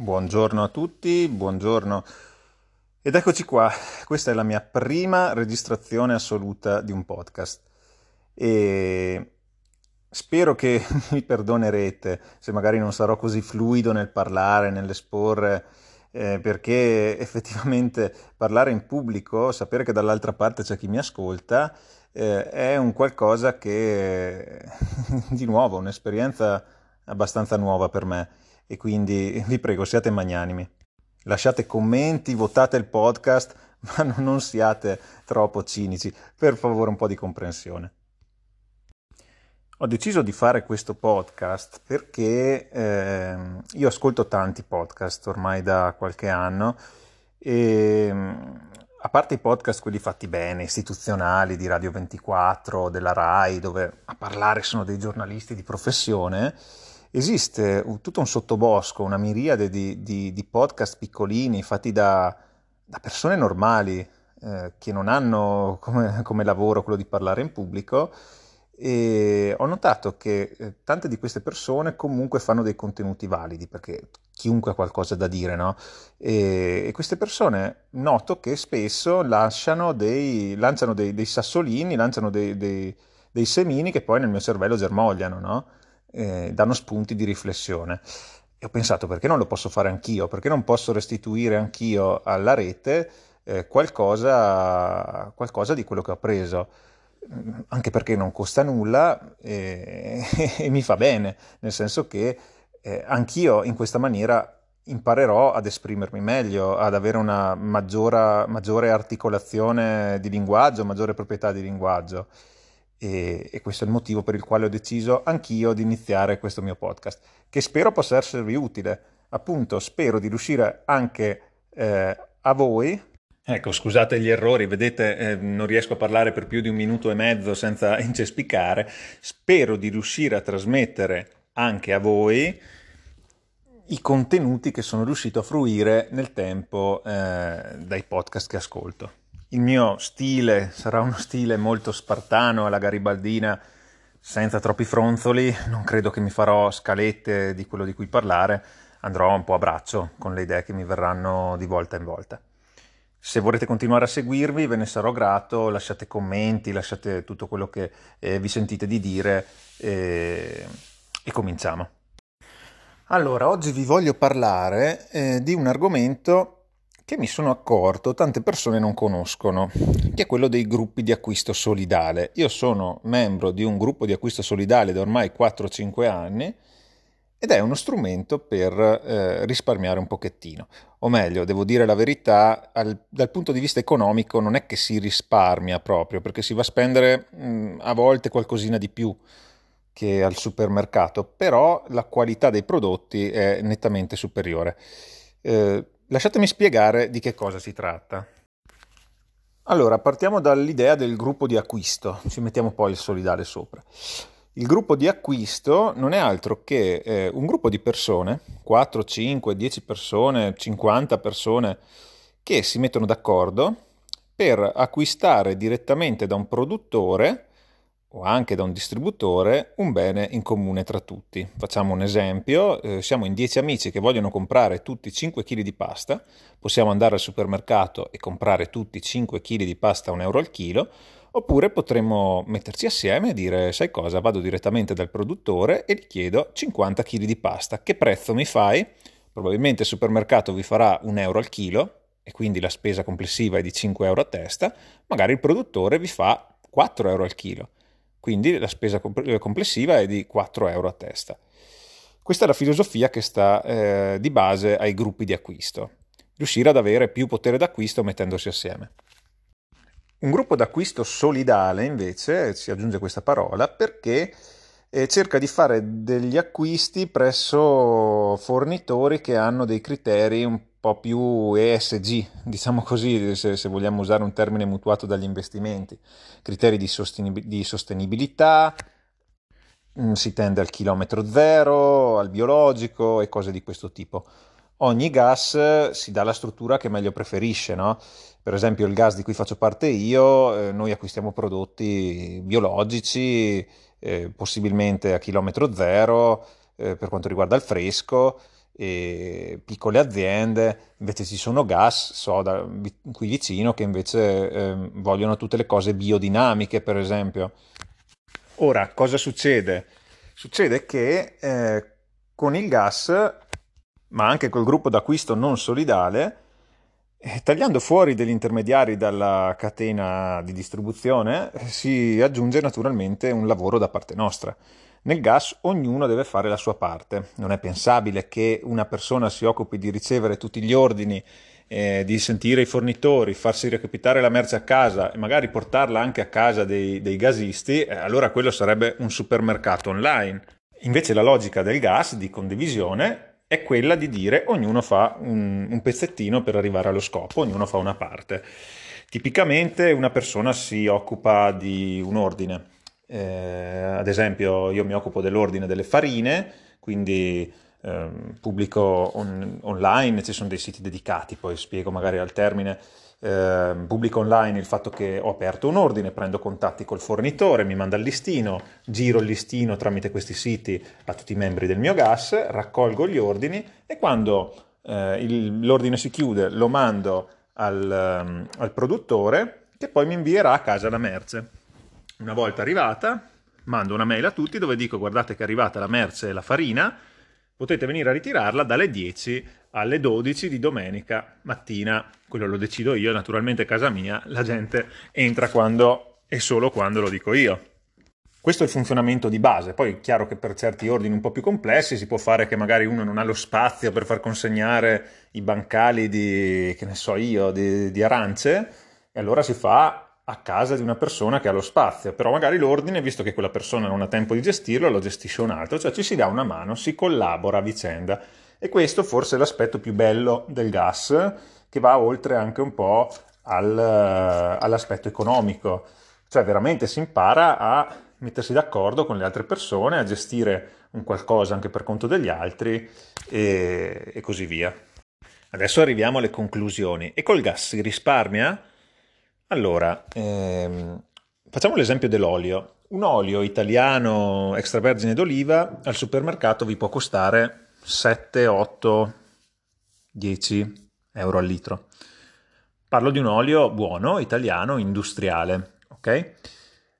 Buongiorno a tutti, buongiorno. Ed eccoci qua, questa è la mia prima registrazione assoluta di un podcast. E spero che mi perdonerete se magari non sarò così fluido nel parlare, nell'esporre, eh, perché effettivamente parlare in pubblico, sapere che dall'altra parte c'è chi mi ascolta, eh, è un qualcosa che, di nuovo, un'esperienza abbastanza nuova per me e quindi vi prego siate magnanimi. Lasciate commenti, votate il podcast, ma non siate troppo cinici, per favore un po' di comprensione. Ho deciso di fare questo podcast perché eh, io ascolto tanti podcast ormai da qualche anno e a parte i podcast quelli fatti bene, istituzionali di Radio 24, della RAI, dove a parlare sono dei giornalisti di professione, esiste tutto un sottobosco, una miriade di, di, di podcast piccolini fatti da, da persone normali eh, che non hanno come, come, lavoro quello di parlare in pubblico e ho notato che eh, tante di queste persone comunque fanno dei contenuti validi perché chiunque ha qualcosa da dire, no? E, e queste persone noto che spesso dei, lanciano dei, dei sassolini, lanciano dei, dei semini che poi nel mio cervello germogliano, no? Eh, danno spunti di riflessione. E ho pensato perché non lo posso fare anch'io, perché non posso restituire anch'io alla rete eh, qualcosa, qualcosa di quello che ho preso? Mm, anche perché non costa nulla e, e, mi fa bene, nel senso che eh, anch'io in questa maniera imparerò ad esprimermi meglio, ad avere una maggiore, maggiore articolazione di linguaggio, maggiore proprietà di linguaggio e, e, questo è il motivo per il quale ho deciso anch'io di iniziare questo mio podcast, che spero possa esservi utile. Appunto, spero di riuscire anche eh, a voi. Ecco, scusate gli errori, vedete, eh, non riesco a parlare per più di un minuto e mezzo senza incespicare. Spero di riuscire a trasmettere anche a voi i contenuti che sono riuscito a fruire nel tempo eh, dai podcast che ascolto. Il mio stile sarà uno stile molto spartano alla garibaldina, senza troppi fronzoli, non credo che mi farò scalette di quello di cui parlare, andrò un po' a braccio con le idee che mi verranno di volta in volta. Se volete continuare a seguirvi ve ne sarò grato, lasciate commenti, lasciate tutto quello che eh, vi sentite di dire e, e cominciamo. Allora, oggi vi voglio parlare eh, di un argomento che mi sono accorto tante persone non conoscono, che è quello dei gruppi di acquisto solidale. Io sono membro di un gruppo di acquisto solidale da ormai 4-5 anni ed è uno strumento per eh, risparmiare un pochettino. O meglio, devo dire la verità, al, dal punto di vista economico non è che si risparmia proprio, perché si va a spendere mh, a volte qualcosina di più che al supermercato, però la qualità dei prodotti è nettamente superiore. Eh, Lasciatemi spiegare di che cosa si tratta. Allora, partiamo dall'idea del gruppo di acquisto, ci mettiamo poi il solidale sopra. Il gruppo di acquisto non è altro che eh, un gruppo di persone, 4, 5, 10 persone, 50 persone, che si mettono d'accordo per acquistare direttamente da un produttore o anche da un distributore un bene in comune tra tutti. Facciamo un esempio, eh, siamo in 10 amici che vogliono comprare tutti 5 kg di pasta, possiamo andare al supermercato e comprare tutti 5 kg di pasta a un euro al chilo, oppure potremmo metterci assieme e dire sai cosa, vado direttamente dal produttore e gli chiedo 50 kg di pasta, che prezzo mi fai? Probabilmente il supermercato vi farà un euro al chilo e quindi la spesa complessiva è di 5 euro a testa, magari il produttore vi fa 4 euro al chilo quindi la spesa eh, complessiva è di 4 euro a testa. Questa è la filosofia che sta eh, di base ai gruppi di acquisto, riuscire ad avere più potere d'acquisto mettendosi assieme. Un gruppo d'acquisto solidale invece, si aggiunge questa parola, perché eh, cerca di fare degli acquisti presso fornitori che hanno dei criteri un po' più ESG, diciamo così, se, se, vogliamo usare un termine mutuato dagli investimenti, criteri di, sostenib- di sostenibilità, mh, mm, si tende al chilometro zero, al biologico e cose di questo tipo. Ogni gas si dà la struttura che meglio preferisce, no? Per esempio il gas di cui faccio parte io, eh, noi acquistiamo prodotti biologici, eh, possibilmente a chilometro zero, eh, per quanto riguarda il fresco, piccole aziende, invece ci sono gas, so da qui vicino, che invece eh, vogliono tutte le cose biodinamiche, per esempio. Ora, cosa succede? Succede che eh, con il gas, ma anche col gruppo d'acquisto non solidale, eh, tagliando fuori degli intermediari dalla catena di distribuzione, si aggiunge naturalmente un lavoro da parte nostra. Nel gas ognuno deve fare la sua parte. Non è pensabile che una persona si occupi di ricevere tutti gli ordini, eh, di sentire i fornitori, farsi recapitare la merce a casa e magari portarla anche a casa dei, dei gasisti, eh, allora quello sarebbe un supermercato online. Invece la logica del gas di condivisione è quella di dire ognuno fa un, un pezzettino per arrivare allo scopo, ognuno fa una parte. Tipicamente una persona si occupa di un ordine, eh, ad esempio io mi occupo dell'ordine delle farine, quindi eh, pubblico on- online, ci sono dei siti dedicati, poi spiego magari al termine, eh, pubblico online il fatto che ho aperto un ordine, prendo contatti col fornitore, mi manda il listino, giro il listino tramite questi siti a tutti i membri del mio gas, raccolgo gli ordini e quando eh, il, l'ordine si chiude lo mando al, um, al produttore che poi mi invierà a casa la merce. Una volta arrivata, mando una mail a tutti dove dico guardate che è arrivata la merce e la farina, potete venire a ritirarla dalle 10 alle 12 di domenica mattina. Quello lo decido io, naturalmente a casa mia, la gente entra quando e solo quando lo dico io. Questo è il funzionamento di base, poi è chiaro che per certi ordini un po' più complessi si può fare che magari uno non ha lo spazio per far consegnare i bancali di, che ne so io, di, di arance, e allora si fa a casa di una persona che ha lo spazio, però magari l'ordine, visto che quella persona non ha tempo di gestirlo, lo gestisce un altro, cioè ci si dà una mano, si collabora a vicenda. E questo forse è l'aspetto più bello del gas, che va oltre anche un po' al, all'aspetto economico, cioè veramente si impara a mettersi d'accordo con le altre persone, a gestire un qualcosa anche per conto degli altri e, e così via. Adesso arriviamo alle conclusioni. E col gas si risparmia? Allora, ehm, facciamo l'esempio dell'olio. Un olio italiano extravergine d'oliva al supermercato vi può costare 7, 8, 10 euro al litro. Parlo di un olio buono, italiano, industriale, ok?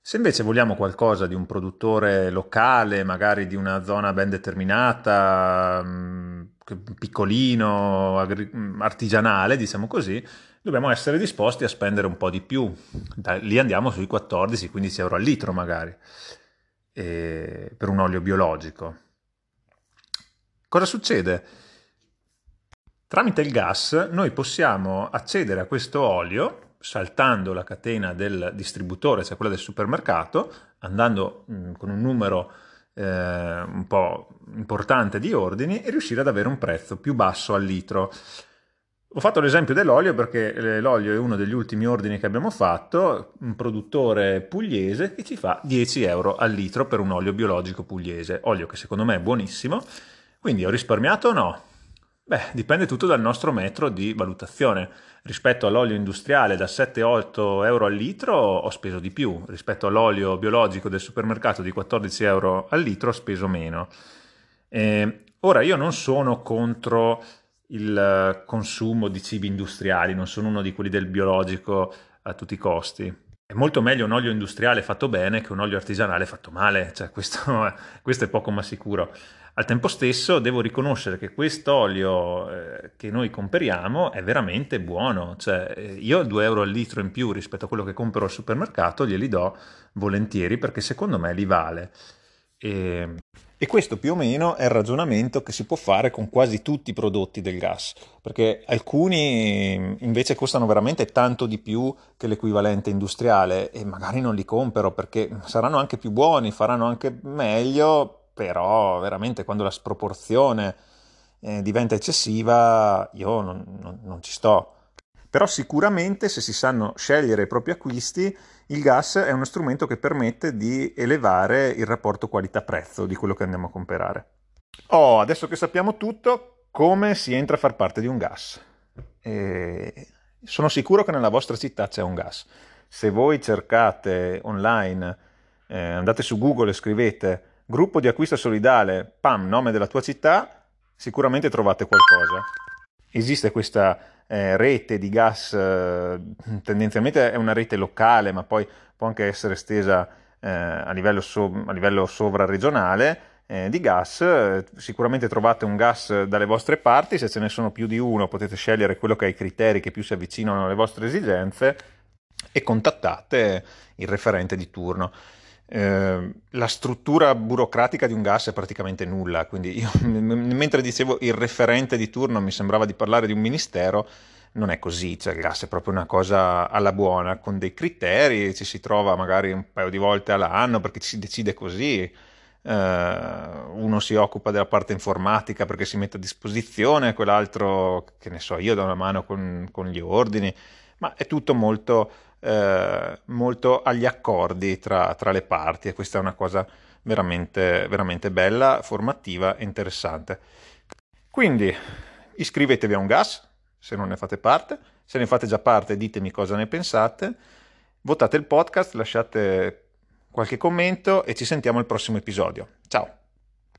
Se invece vogliamo qualcosa di un produttore locale, magari di una zona ben determinata, mm, piccolino, artigianale, diciamo così, dobbiamo essere disposti a spendere un po' di più. Da, lì andiamo sui 14-15 euro al litro magari, eh, per un olio biologico. Cosa succede? Tramite il gas noi possiamo accedere a questo olio saltando la catena del distributore, cioè quella del supermercato, andando mh, mm, con un numero eh, un po' importante di ordini e riuscire ad avere un prezzo più basso al litro. Ho fatto l'esempio dell'olio perché eh, l'olio è uno degli ultimi ordini che abbiamo fatto, un produttore pugliese che ci fa 10 euro al litro per un olio biologico pugliese, olio che secondo me è buonissimo, quindi ho risparmiato o no? Beh, dipende tutto dal nostro metro di valutazione. Rispetto all'olio industriale da 7-8 euro al litro ho speso di più, rispetto all'olio biologico del supermercato di 14 euro al litro ho speso meno. Eh, ora, io non sono contro il eh, consumo di cibi industriali, non sono uno di quelli del biologico a tutti i costi. È molto meglio un olio industriale fatto bene che un olio artigianale fatto male, cioè questo, questo è poco ma sicuro. Al tempo stesso devo riconoscere che quest'olio eh, che noi compriamo è veramente buono, cioè eh, io 2 euro al litro in più rispetto a quello che compro al supermercato glieli do volentieri perché secondo me li vale. E e questo più o meno è il ragionamento che si può fare con quasi tutti i prodotti del gas, perché alcuni invece costano veramente tanto di più che l'equivalente industriale e magari non li compro perché saranno anche più buoni, faranno anche meglio, però veramente quando la sproporzione eh, diventa eccessiva io non, non, non ci sto. Però sicuramente se si sanno scegliere i propri acquisti, il gas è uno strumento che permette di elevare il rapporto qualità-prezzo di quello che andiamo a comprare. Oh, adesso che sappiamo tutto, come si entra a far parte di un gas? E sono sicuro che nella vostra città c'è un gas. Se voi cercate online, eh, andate su Google e scrivete gruppo di acquisto solidale, pam, nome della tua città, sicuramente trovate qualcosa. Esiste questa eh, rete di gas, eh, tendenzialmente è una rete locale, ma poi può anche essere estesa eh, a livello, so- a livello sovraregionale eh, di gas. Sicuramente trovate un gas dalle vostre parti, se ce ne sono più di uno potete scegliere quello che ha i criteri che più si avvicinano alle vostre esigenze e contattate il referente di turno. Eh, la struttura burocratica di un gas è praticamente nulla, quindi io mentre dicevo il referente di turno mi sembrava di parlare di un ministero, non è così, cioè il gas è proprio una cosa alla buona, con dei criteri, ci si trova magari un paio di volte all'anno perché si decide così, Uh, uno si occupa della parte informatica perché si mette a disposizione, quell'altro, che ne so, io do una mano con, con gli ordini, ma è tutto molto eh, molto agli accordi tra, tra, le parti e questa è una cosa veramente, veramente bella, formativa e interessante. Quindi iscrivetevi a un gas se non ne fate parte, se ne fate già parte ditemi cosa ne pensate, votate il podcast, lasciate qualche commento e ci sentiamo al prossimo episodio. Ciao!